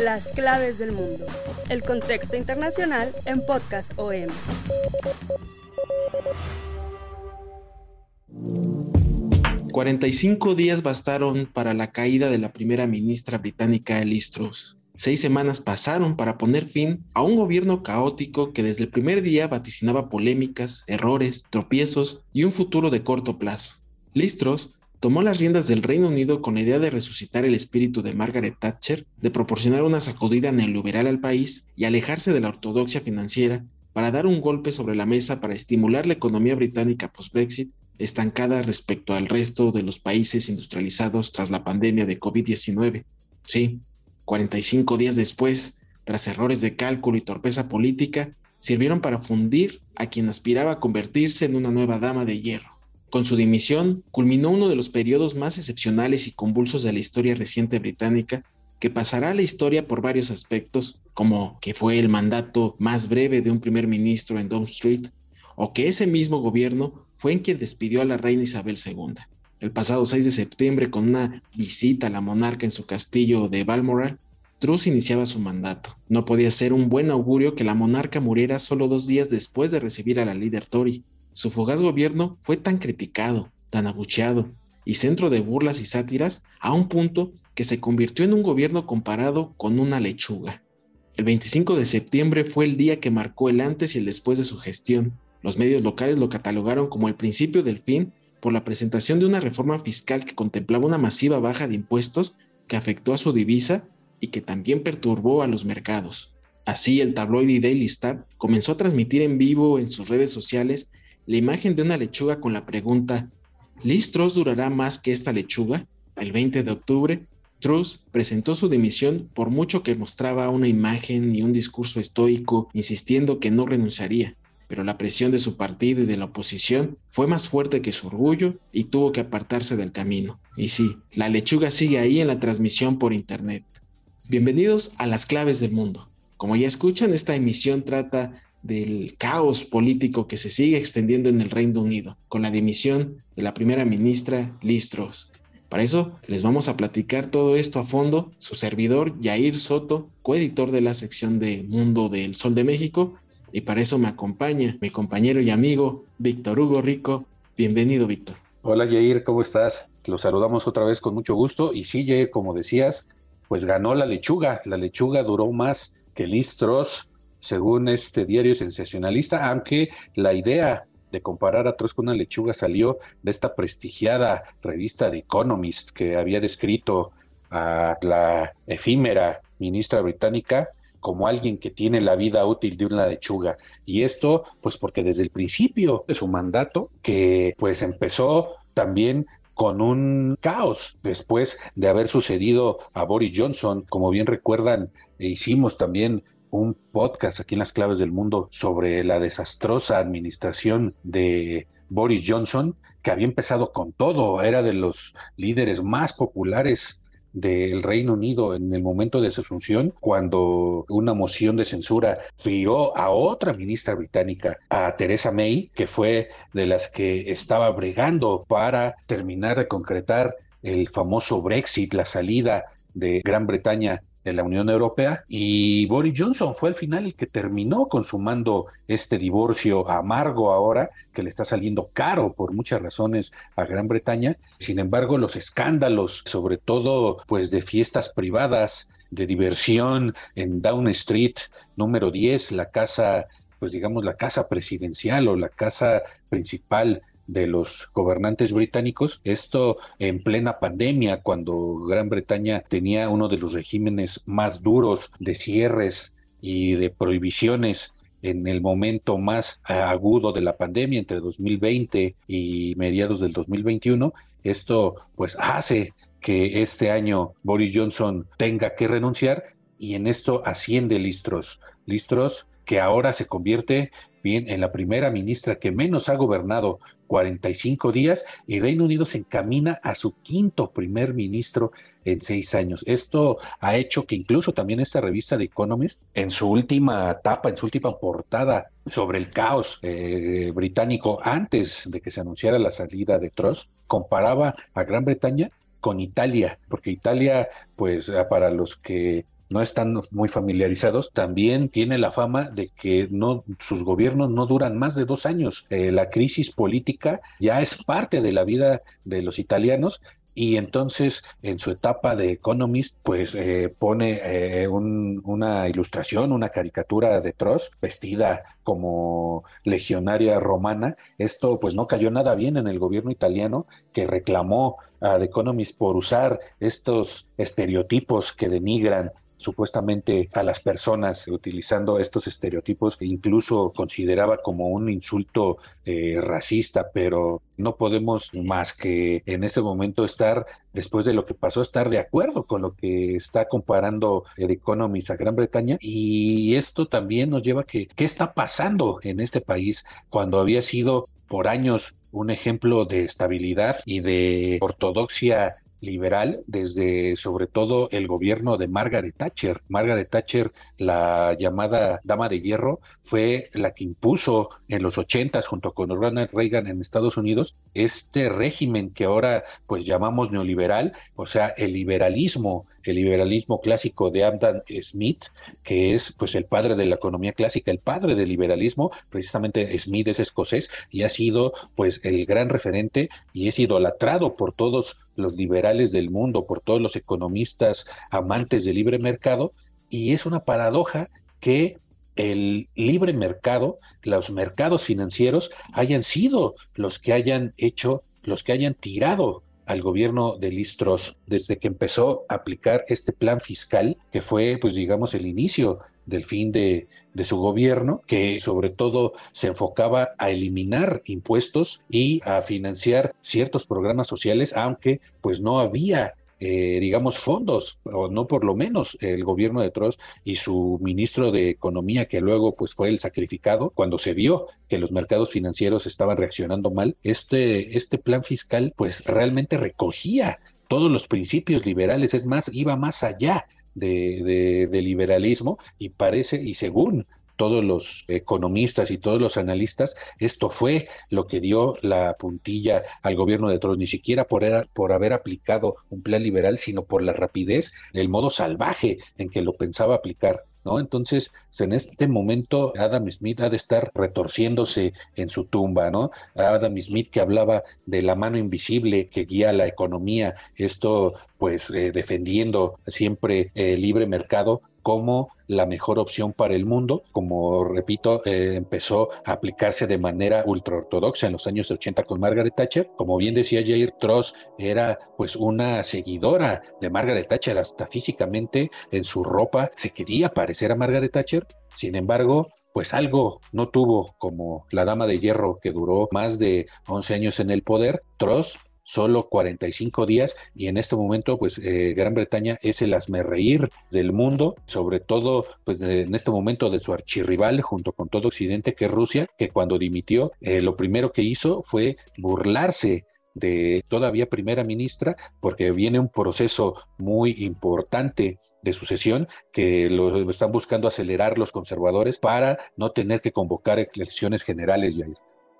Las claves del mundo. El contexto internacional en Podcast OM. 45 días bastaron para la caída de la primera ministra británica Liz Truss. Seis semanas pasaron para poner fin a un gobierno caótico que desde el primer día vaticinaba polémicas, errores, tropiezos y un futuro de corto plazo. Liz Truss tomó las riendas del Reino Unido con la idea de resucitar el espíritu de Margaret Thatcher, de proporcionar una sacudida neoliberal al país y alejarse de la ortodoxia financiera para dar un golpe sobre la mesa para estimular la economía británica post-Brexit, estancada respecto al resto de los países industrializados tras la pandemia de COVID-19. Sí, 45 días después, tras errores de cálculo y torpeza política, sirvieron para fundir a quien aspiraba a convertirse en una nueva dama de hierro. Con su dimisión, culminó uno de los periodos más excepcionales y convulsos de la historia reciente británica, que pasará a la historia por varios aspectos, como que fue el mandato más breve de un primer ministro en Downing Street, o que ese mismo gobierno fue en quien despidió a la reina Isabel II. El pasado 6 de septiembre, con una visita a la monarca en su castillo de Balmoral, Truss iniciaba su mandato. No podía ser un buen augurio que la monarca muriera solo dos días después de recibir a la líder Tory. Su fugaz gobierno fue tan criticado, tan abucheado y centro de burlas y sátiras a un punto que se convirtió en un gobierno comparado con una lechuga. El 25 de septiembre fue el día que marcó el antes y el después de su gestión. Los medios locales lo catalogaron como el principio del fin por la presentación de una reforma fiscal que contemplaba una masiva baja de impuestos que afectó a su divisa y que también perturbó a los mercados. Así, el tabloide Daily Star comenzó a transmitir en vivo en sus redes sociales la imagen de una lechuga con la pregunta, ¿Liz Truss durará más que esta lechuga? El 20 de octubre, Truss presentó su dimisión por mucho que mostraba una imagen y un discurso estoico insistiendo que no renunciaría, pero la presión de su partido y de la oposición fue más fuerte que su orgullo y tuvo que apartarse del camino. Y sí, la lechuga sigue ahí en la transmisión por internet. Bienvenidos a las claves del mundo. Como ya escuchan, esta emisión trata del caos político que se sigue extendiendo en el Reino Unido, con la dimisión de la primera ministra Liz Truss. Para eso les vamos a platicar todo esto a fondo. Su servidor, Yair Soto, coeditor de la sección de Mundo del Sol de México. Y para eso me acompaña mi compañero y amigo Víctor Hugo Rico. Bienvenido, Víctor. Hola, Yair, ¿cómo estás? Los saludamos otra vez con mucho gusto. Y sí, Yair, como decías, pues ganó la lechuga. La lechuga duró más que Liz Truss, según este diario sensacionalista, aunque la idea de comparar a Truss con una lechuga salió de esta prestigiada revista The Economist que había descrito a la efímera ministra británica como alguien que tiene la vida útil de una lechuga. Y esto, pues porque desde el principio de su mandato, que pues empezó también con un caos después de haber sucedido a Boris Johnson. Como bien recuerdan, e hicimos también un podcast aquí en las claves del mundo sobre la desastrosa administración de Boris Johnson, que había empezado con todo, era de los líderes más populares del Reino Unido en el momento de su asunción, cuando una moción de censura fió a otra ministra británica, a Theresa May, que fue de las que estaba bregando para terminar de concretar el famoso Brexit, la salida de Gran Bretaña de la Unión Europea y Boris Johnson fue al final el que terminó consumando este divorcio amargo ahora que le está saliendo caro por muchas razones a Gran Bretaña. Sin embargo, los escándalos, sobre todo pues de fiestas privadas, de diversión en Down Street número 10, la casa pues digamos la casa presidencial o la casa principal de los gobernantes británicos, esto en plena pandemia, cuando Gran Bretaña tenía uno de los regímenes más duros de cierres y de prohibiciones en el momento más agudo de la pandemia entre 2020 y mediados del 2021, esto pues hace que este año Boris Johnson tenga que renunciar y en esto asciende Listros. Listros que ahora se convierte bien en la primera ministra que menos ha gobernado 45 días y Reino Unido se encamina a su quinto primer ministro en seis años. Esto ha hecho que incluso también esta revista de Economist, en su última etapa, en su última portada sobre el caos eh, británico antes de que se anunciara la salida de Truss, comparaba a Gran Bretaña con Italia, porque Italia, pues para los que no están muy familiarizados, también tiene la fama de que no, sus gobiernos no duran más de dos años. Eh, la crisis política ya es parte de la vida de los italianos y entonces en su etapa de Economist pues eh, pone eh, una ilustración, una caricatura de Tross vestida como legionaria romana. Esto pues no cayó nada bien en el gobierno italiano que reclamó a The Economist por usar estos estereotipos que denigran supuestamente a las personas utilizando estos estereotipos que incluso consideraba como un insulto eh, racista, pero no podemos más que en este momento estar, después de lo que pasó, estar de acuerdo con lo que está comparando el Economist a Gran Bretaña. Y esto también nos lleva a que qué está pasando en este país cuando había sido por años un ejemplo de estabilidad y de ortodoxia liberal desde sobre todo el gobierno de Margaret Thatcher. Margaret Thatcher, la llamada dama de hierro, fue la que impuso en los ochentas junto con Ronald Reagan en Estados Unidos este régimen que ahora pues llamamos neoliberal, o sea, el liberalismo, el liberalismo clásico de Adam Smith, que es pues el padre de la economía clásica, el padre del liberalismo, precisamente Smith es escocés y ha sido pues el gran referente y es idolatrado por todos los liberales del mundo, por todos los economistas amantes del libre mercado, y es una paradoja que el libre mercado, los mercados financieros hayan sido los que hayan hecho, los que hayan tirado al gobierno de Listros desde que empezó a aplicar este plan fiscal, que fue, pues digamos, el inicio del fin de, de, su gobierno, que sobre todo se enfocaba a eliminar impuestos y a financiar ciertos programas sociales, aunque pues no había eh, digamos, fondos, o no por lo menos el gobierno de Truss y su ministro de Economía, que luego pues fue el sacrificado, cuando se vio que los mercados financieros estaban reaccionando mal, este, este plan fiscal pues realmente recogía todos los principios liberales, es más, iba más allá de, de, liberalismo y parece, y según todos los economistas y todos los analistas, esto fue lo que dio la puntilla al gobierno de Trump, ni siquiera por, por haber aplicado un plan liberal, sino por la rapidez, el modo salvaje en que lo pensaba aplicar. ¿No? Entonces, en este momento Adam Smith ha de estar retorciéndose en su tumba, ¿no? Adam Smith que hablaba de la mano invisible que guía la economía, esto pues eh, defendiendo siempre el libre mercado, como la mejor opción para el mundo. Como repito, eh, empezó a aplicarse de manera ultraortodoxa en los años 80 con Margaret Thatcher. Como bien decía Jair Tross, era pues una seguidora de Margaret Thatcher, hasta físicamente en su ropa se quería parecer a Margaret Thatcher. Sin embargo, pues algo no tuvo como la dama de hierro que duró más de 11 años en el poder. Tross solo 45 días y en este momento pues eh, Gran Bretaña es el asmerreír del mundo, sobre todo pues en este momento de su archirrival junto con todo Occidente que es Rusia, que cuando dimitió eh, lo primero que hizo fue burlarse de todavía primera ministra porque viene un proceso muy importante de sucesión que lo están buscando acelerar los conservadores para no tener que convocar elecciones generales.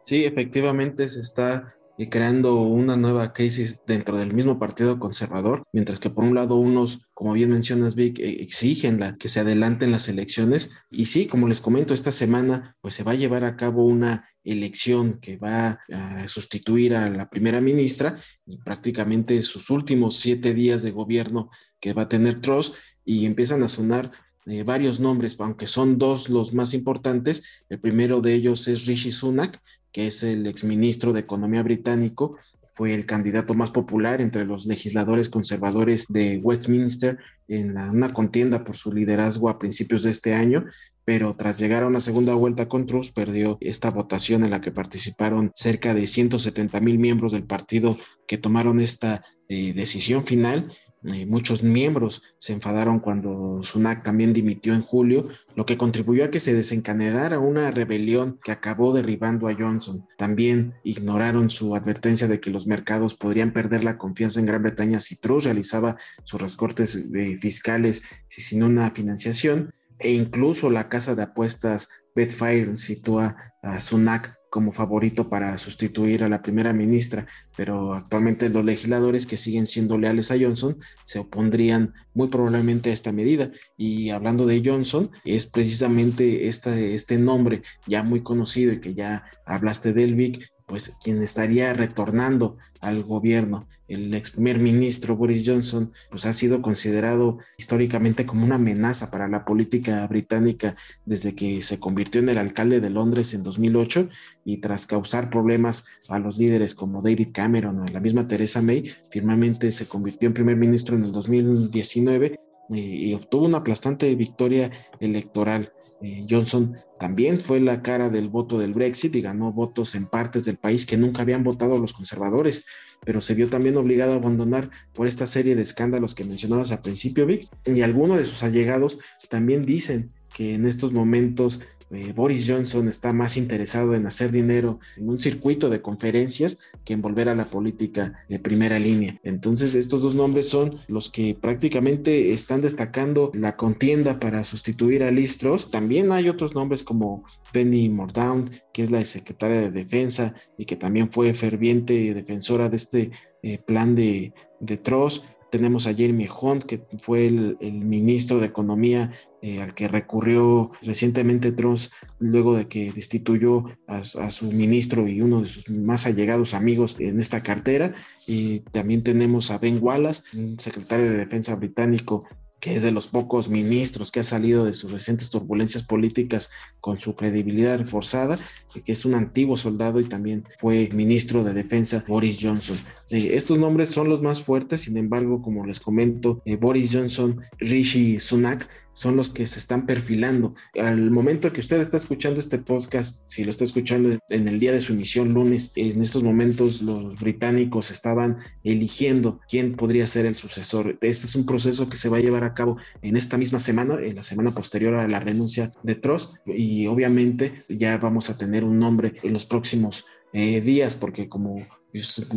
Sí, efectivamente se está y creando una nueva crisis dentro del mismo partido conservador, mientras que por un lado unos, como bien mencionas Vic, e-, exigen la, que se adelanten las elecciones. Y sí, como les comento, esta semana pues se va a llevar a cabo una elección que va a sustituir a la primera ministra y prácticamente sus últimos siete días de gobierno que va a tener Truss y empiezan a sonar eh, varios nombres, aunque son dos los más importantes. El primero de ellos es Rishi Sunak, que es el exministro de Economía británico, fue el candidato más popular entre los legisladores conservadores de Westminster en una contienda por su liderazgo a principios de este año, pero tras llegar a una segunda vuelta con Truss, perdió esta votación en la que participaron cerca de 170 mil miembros del partido que tomaron esta eh, decisión final eh, muchos miembros se enfadaron cuando Sunak también dimitió en julio, lo que contribuyó a que se desencadenara una rebelión que acabó derribando a Johnson. También ignoraron su advertencia de que los mercados podrían perder la confianza en Gran Bretaña si Truss realizaba sus recortes eh, fiscales sin una financiación. E incluso la casa de apuestas Betfire sitúa a Sunak como favorito para sustituir a la primera ministra, pero actualmente los legisladores que siguen siendo leales a Johnson se opondrían muy probablemente a esta medida. Y hablando de Johnson, es precisamente este nombre ya muy conocido y que ya hablaste del Vic, pues quien estaría retornando al gobierno. El ex primer ministro Boris Johnson pues ha sido considerado históricamente como una amenaza para la política británica desde que se convirtió en el alcalde de Londres en 2008 y tras causar problemas a los líderes como David Cameron o la misma Theresa May, firmemente se convirtió en primer ministro en el 2019 y, obtuvo una aplastante victoria electoral. Eh, Johnson también fue la cara del voto del Brexit y ganó votos en partes del país que nunca habían votado los conservadores, pero se vio también obligado a abandonar por esta serie de escándalos que mencionabas al principio, Vic, y algunos de sus allegados también dicen que en estos momentos eh, Boris Johnson está más interesado en hacer dinero en un circuito de conferencias que en volver a la política de primera línea. Entonces estos dos nombres son los que prácticamente están destacando la contienda para sustituir a Listros. También hay otros nombres como Penny Mordaunt, que es la secretaria de Defensa y que también fue ferviente defensora de este eh, plan de, de Tross tenemos a Jeremy Hunt, que fue el, ministro de Economía eh, al que recurrió recientemente Trump luego de que destituyó a, su ministro y uno de sus más allegados amigos en esta cartera. Y también tenemos a Ben Wallace, secretario de Defensa británico que es de los pocos ministros que ha salido de sus recientes turbulencias políticas con su credibilidad reforzada, que es un antiguo soldado y también fue ministro de Defensa Boris Johnson. Eh, estos nombres son los más fuertes, sin embargo, como les comento, eh, Boris Johnson, Rishi Sunak son los que se están perfilando. Al momento que usted está escuchando este podcast, si lo está escuchando en el día de su emisión lunes, en estos momentos los británicos estaban eligiendo quién podría ser el sucesor. Este es un proceso que se va a llevar a cabo en esta misma semana, en la semana posterior a la renuncia de Truss, y obviamente ya vamos a tener un nombre en los próximos eh, días, porque como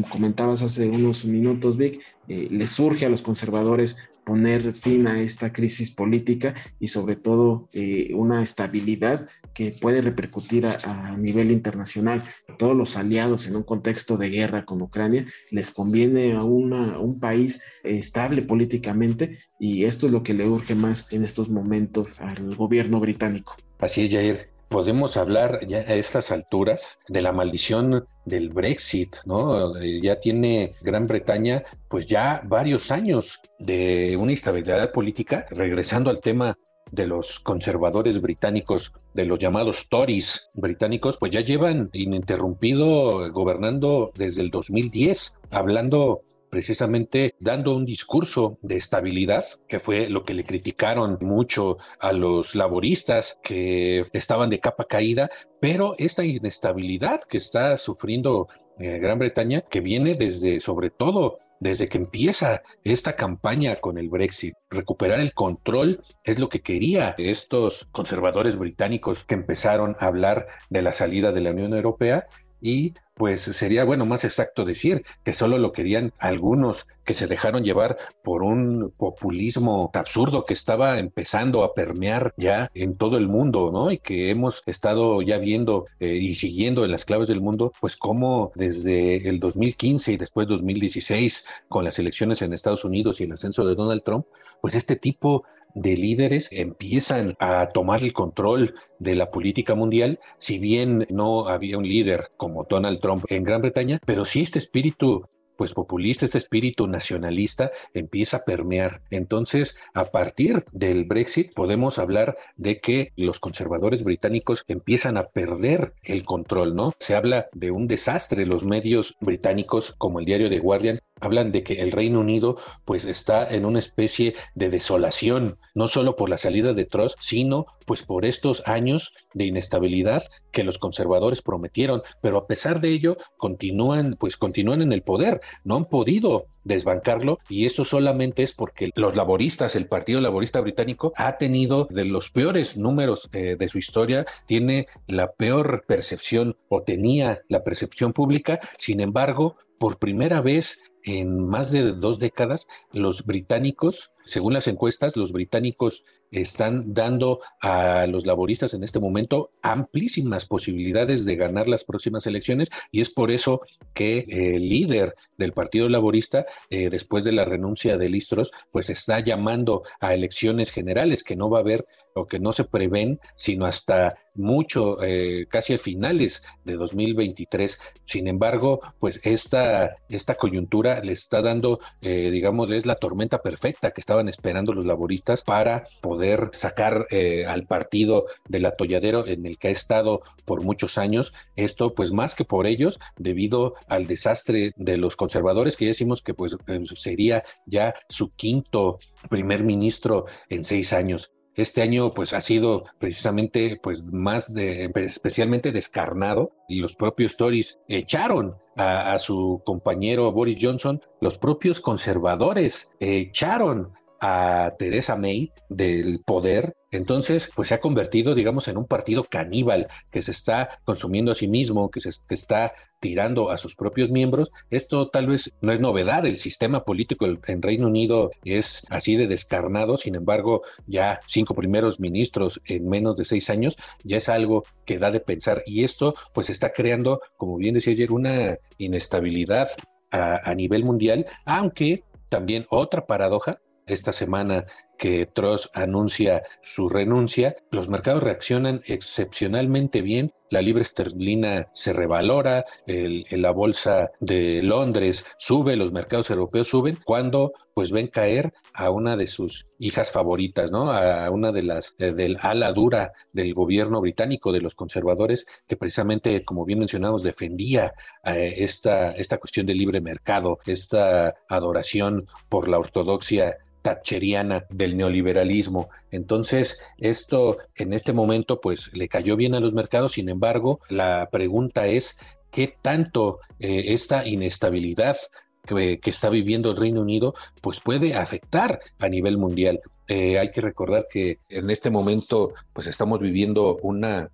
comentabas hace unos minutos, Vic, eh, le surge a los conservadores poner fin a esta crisis política y sobre todo eh, una estabilidad que puede repercutir a, nivel internacional. Todos los aliados en un contexto de guerra con Ucrania les conviene a, una, un país estable políticamente y esto es lo que le urge más en estos momentos al gobierno británico. Así es, Jair podemos hablar ya a estas alturas de la maldición del Brexit, ¿no? Ya tiene Gran Bretaña pues ya varios años de una instabilidad política, regresando al tema de los conservadores británicos, de los llamados Tories británicos, pues ya llevan ininterrumpido gobernando desde el 2010, hablando precisamente dando un discurso de estabilidad, que fue lo que le criticaron mucho a los laboristas que estaban de capa caída, pero esta inestabilidad que está sufriendo eh, Gran Bretaña, que viene desde, sobre todo, desde que empieza esta campaña con el Brexit. Recuperar el control es lo que quería estos conservadores británicos que empezaron a hablar de la salida de la Unión Europea y pues sería bueno más exacto decir que solo lo querían algunos que se dejaron llevar por un populismo absurdo que estaba empezando a permear ya en todo el mundo, ¿no? Y que hemos estado ya viendo eh, y siguiendo en las claves del mundo, pues cómo desde el 2015 y después 2016 con las elecciones en Estados Unidos y el ascenso de Donald Trump, pues este tipo de líderes empiezan a tomar el control de la política mundial, si bien no había un líder como Donald Trump en Gran Bretaña, pero sí este espíritu pues populista, este espíritu nacionalista empieza a permear. Entonces, a partir del Brexit podemos hablar de que los conservadores británicos empiezan a perder el control, ¿no? Se habla de un desastre. Los medios británicos, como el diario The Guardian, hablan de que el Reino Unido pues está en una especie de desolación, no solo por la salida de Truss, sino pues por estos años de inestabilidad que los conservadores prometieron, pero a pesar de ello continúan pues continúan en el poder, no han podido desbancarlo y esto solamente es porque los laboristas, el Partido Laborista Británico ha tenido de los peores números eh, de su historia, tiene la peor percepción o tenía la percepción pública, sin embargo, por primera vez en más de dos décadas, los británicos, según las encuestas, los británicos están dando a los laboristas en este momento amplísimas posibilidades de ganar las próximas elecciones y es por eso que el líder del Partido Laborista, eh, después de la renuncia de Listros, pues está llamando a elecciones generales que no va a haber o que no se prevén sino hasta mucho, eh, casi a finales de 2023. Sin embargo, pues esta, esta coyuntura le está dando, eh, digamos, es la tormenta perfecta que estaban esperando los laboristas para poder sacar eh, al partido del atolladero en el que ha estado por muchos años. Esto, pues más que por ellos, debido al desastre de los conservadores, que ya decimos que pues sería ya su quinto primer ministro en seis años. Este año pues ha sido precisamente pues más de especialmente descarnado y los propios Tories echaron a, a su compañero Boris Johnson, los propios conservadores echaron a Teresa May del poder, entonces pues se ha convertido, digamos, en un partido caníbal que se está consumiendo a sí mismo, que se está tirando a sus propios miembros. Esto tal vez no es novedad, el sistema político en Reino Unido es así de descarnado, sin embargo, ya cinco primeros ministros en menos de seis años ya es algo que da de pensar y esto pues está creando, como bien decía ayer, una inestabilidad a, a nivel mundial, aunque también otra paradoja esta semana que Truss anuncia su renuncia, los mercados reaccionan excepcionalmente bien. La libra esterlina se revalora, la bolsa de Londres sube, los mercados europeos suben, cuando pues ven caer a una de sus hijas favoritas, ¿no? A una de las eh, del ala dura del gobierno británico, de los conservadores, que precisamente, como bien mencionamos, defendía eh, esta, esta cuestión del libre mercado, esta adoración por la ortodoxia thatcheriana neoliberalismo. Entonces, esto en este momento pues le cayó bien a los mercados, sin embargo, la pregunta es qué tanto eh, esta inestabilidad que, está viviendo el Reino Unido pues puede afectar a nivel mundial. Eh, hay que recordar que en este momento pues estamos viviendo una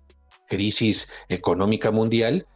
crisis económica mundial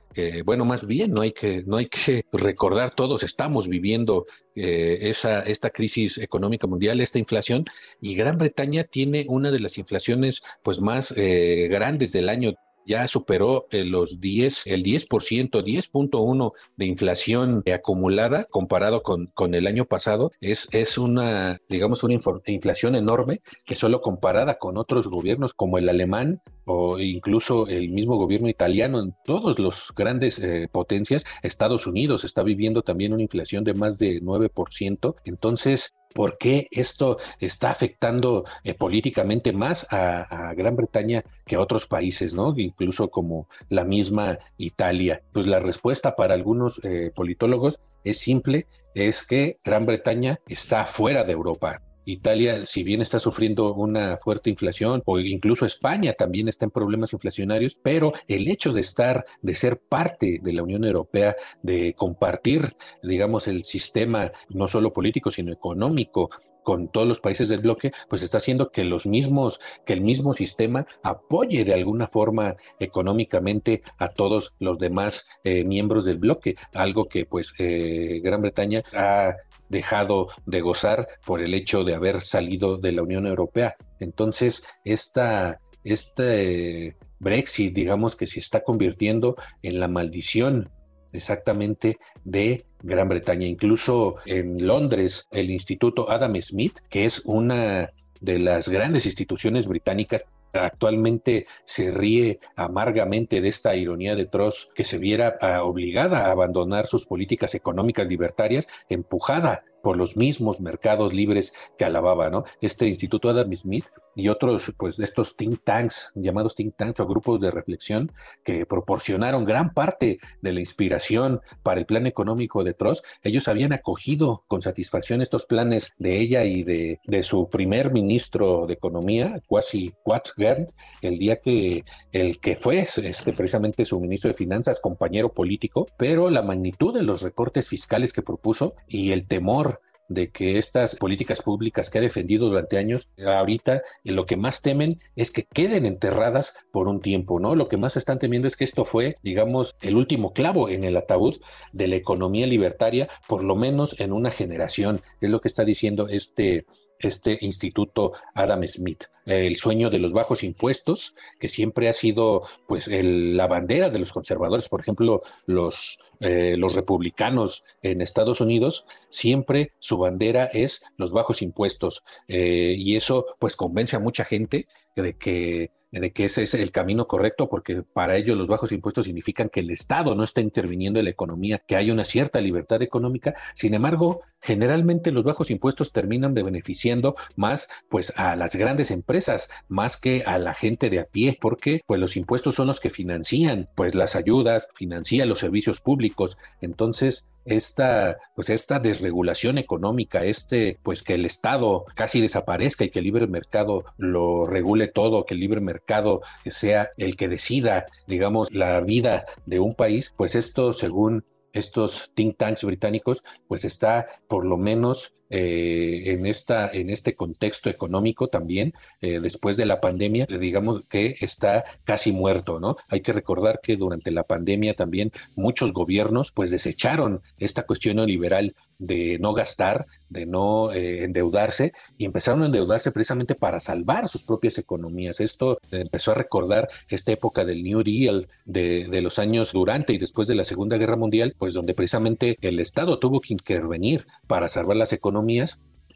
bueno, más bien no hay que, no hay que recordar, todos estamos viviendo eh, esa, esta crisis económica mundial, esta inflación, y Gran Bretaña tiene una de las inflaciones pues más eh, grandes del año ya superó eh, los 10, el 10%, 10.1 de inflación acumulada comparado con, con el año pasado. Es, es una, digamos, una inflación enorme que solo comparada con otros gobiernos como el alemán o incluso el mismo gobierno italiano, en todos los grandes eh, potencias, Estados Unidos está viviendo también una inflación de más de 9%. Entonces, por qué esto está afectando eh, políticamente más a, Gran Bretaña que a otros países, ¿no? Incluso como la misma Italia. Pues la respuesta para algunos eh, politólogos es simple, es que Gran Bretaña está fuera de Europa. Italia, si bien está sufriendo una fuerte inflación, o incluso España también está en problemas inflacionarios, pero el hecho de estar, de ser parte de la Unión Europea, de compartir, digamos, el sistema no solo político, sino económico con todos los países del bloque, pues está haciendo que los mismos, que el mismo sistema apoye de alguna forma económicamente a todos los demás eh, miembros del bloque, algo que pues eh, Gran Bretaña ha dejado de gozar por el hecho de haber salido de la Unión Europea. Entonces, esta, este Brexit, digamos que se está convirtiendo en la maldición exactamente de Gran Bretaña. Incluso en Londres, el Instituto Adam Smith, que es una de las grandes instituciones británicas actualmente se ríe amargamente de esta ironía de Tross que se viera ah, obligada a abandonar sus políticas económicas libertarias, empujada por los mismos mercados libres que alababa, ¿no? Este Instituto Adam Smith y otros, pues, estos think tanks, llamados think tanks o grupos de reflexión, que proporcionaron gran parte de la inspiración para el plan económico de Tross, ellos habían acogido con satisfacción estos planes de ella y de, su primer ministro de Economía, Kwasi Kwarteng, el día que el que fue este, precisamente su ministro de Finanzas, compañero político, pero la magnitud de los recortes fiscales que propuso y el temor de que estas políticas públicas que ha defendido durante años, ahorita lo que más temen es que queden enterradas por un tiempo, ¿no? Lo que más están temiendo es que esto fue, digamos, el último clavo en el ataúd de la economía libertaria, por lo menos en una generación, es lo que está diciendo este este instituto Adam Smith, el sueño de los bajos impuestos, que siempre ha sido pues la bandera de los conservadores, por ejemplo, los, eh, los republicanos en Estados Unidos, siempre su bandera es los bajos impuestos, eh, y eso pues convence a mucha gente de que de que ese es el camino correcto, porque para ellos los bajos impuestos significan que el Estado no está interviniendo en la economía, que hay una cierta libertad económica. Sin embargo, generalmente los bajos impuestos terminan de beneficiando más pues a las grandes empresas, más que a la gente de a pie, porque pues los impuestos son los que financian pues las ayudas, financian los servicios públicos. Entonces, esta, pues esta desregulación económica, este, pues que el Estado casi desaparezca y que el libre mercado lo regule todo, que el libre mercado sea el que decida, digamos, la vida de un país, pues esto, según estos think tanks británicos, pues está por lo menos eh, en, esta, en este contexto económico también, eh, después de la pandemia, digamos que está casi muerto, ¿no? Hay que recordar que durante la pandemia también muchos gobiernos pues desecharon esta cuestión neoliberal de no gastar, de no eh, endeudarse y empezaron a endeudarse precisamente para salvar sus propias economías. Esto empezó a recordar esta época del New Deal de, de los años durante y después de la Segunda Guerra Mundial, pues donde precisamente el Estado tuvo que intervenir para salvar las economías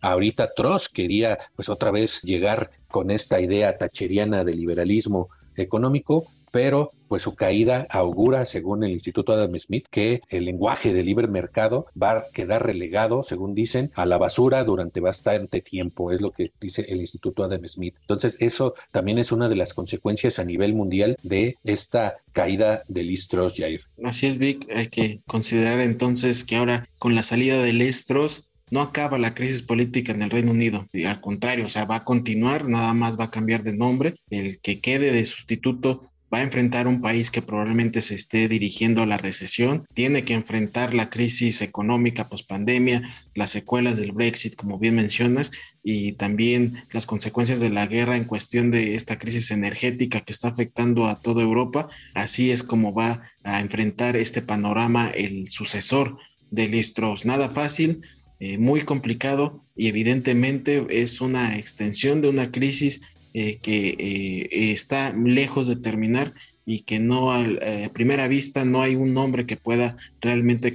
ahorita Tross quería pues otra vez llegar con esta idea tacheriana de liberalismo económico, pero pues su caída augura, según el Instituto Adam Smith, que el lenguaje del libre mercado va a quedar relegado, según dicen, a la basura durante bastante tiempo, es lo que dice el Instituto Adam Smith. Entonces, eso también es una de las consecuencias a nivel mundial de esta caída de Listros, Jair. Así es, Vic, hay que considerar entonces que ahora con la salida de Listros, no acaba la crisis política en el Reino Unido. Y al contrario, o sea, va a continuar, nada más va a cambiar de nombre. El que quede de sustituto va a enfrentar un país que probablemente se esté dirigiendo a la recesión, tiene que enfrentar la crisis económica post-pandemia, las secuelas del Brexit, como bien mencionas, y también las consecuencias de la guerra en cuestión de esta crisis energética que está afectando a toda Europa. Así es como va a enfrentar este panorama el sucesor de Listros. Nada fácil, eh, muy complicado y evidentemente es una extensión de una crisis eh, que eh, está lejos de terminar y que no a primera vista no hay un nombre que pueda realmente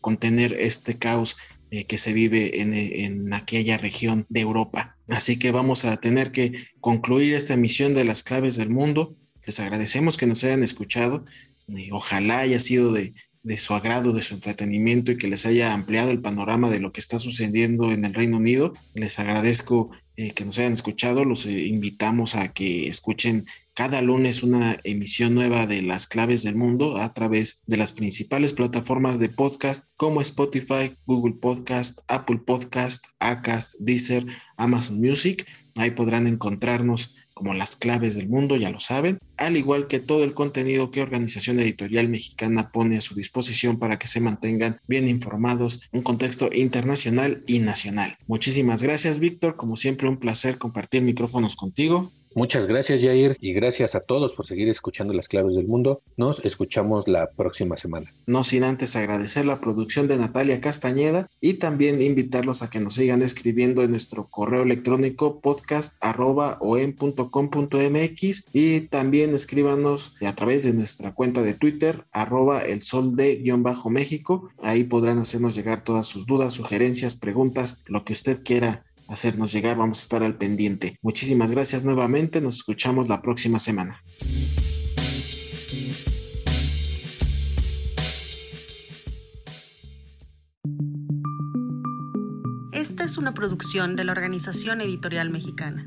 contener este caos que se vive en, en, aquella región de Europa. Así que vamos a tener que concluir esta emisión de las claves del mundo. Les agradecemos que nos hayan escuchado. ojalá haya sido de, de su agrado, de su entretenimiento y que les haya ampliado el panorama de lo que está sucediendo en el Reino Unido. Les agradezco eh, que nos hayan escuchado, los eh, invitamos a que escuchen cada lunes una emisión nueva de las claves del mundo a través de las principales plataformas de podcast como Spotify, Google Podcast, Apple Podcast, Acast, Deezer, Amazon Music. Ahí podrán encontrarnos como las claves del mundo, ya lo saben, al igual que todo el contenido que Organización Editorial Mexicana pone a su disposición para que se mantengan bien informados en un contexto internacional y nacional. Muchísimas gracias, Víctor. Como siempre, un placer compartir micrófonos contigo. Muchas gracias, Jair, y gracias a todos por seguir escuchando las claves del mundo. Nos escuchamos la próxima semana. No sin antes agradecer la producción de Natalia Castañeda y también invitarlos a que nos sigan escribiendo en nuestro correo electrónico podcast.com.mx y también escríbanos a través de nuestra cuenta de Twitter, arroba el sol de guion bajo México. Ahí podrán hacernos llegar todas sus dudas, sugerencias, preguntas, lo que usted quiera hacernos llegar, vamos a estar al pendiente. Muchísimas gracias nuevamente, nos escuchamos la próxima semana. Esta es una producción de la Organización Editorial Mexicana.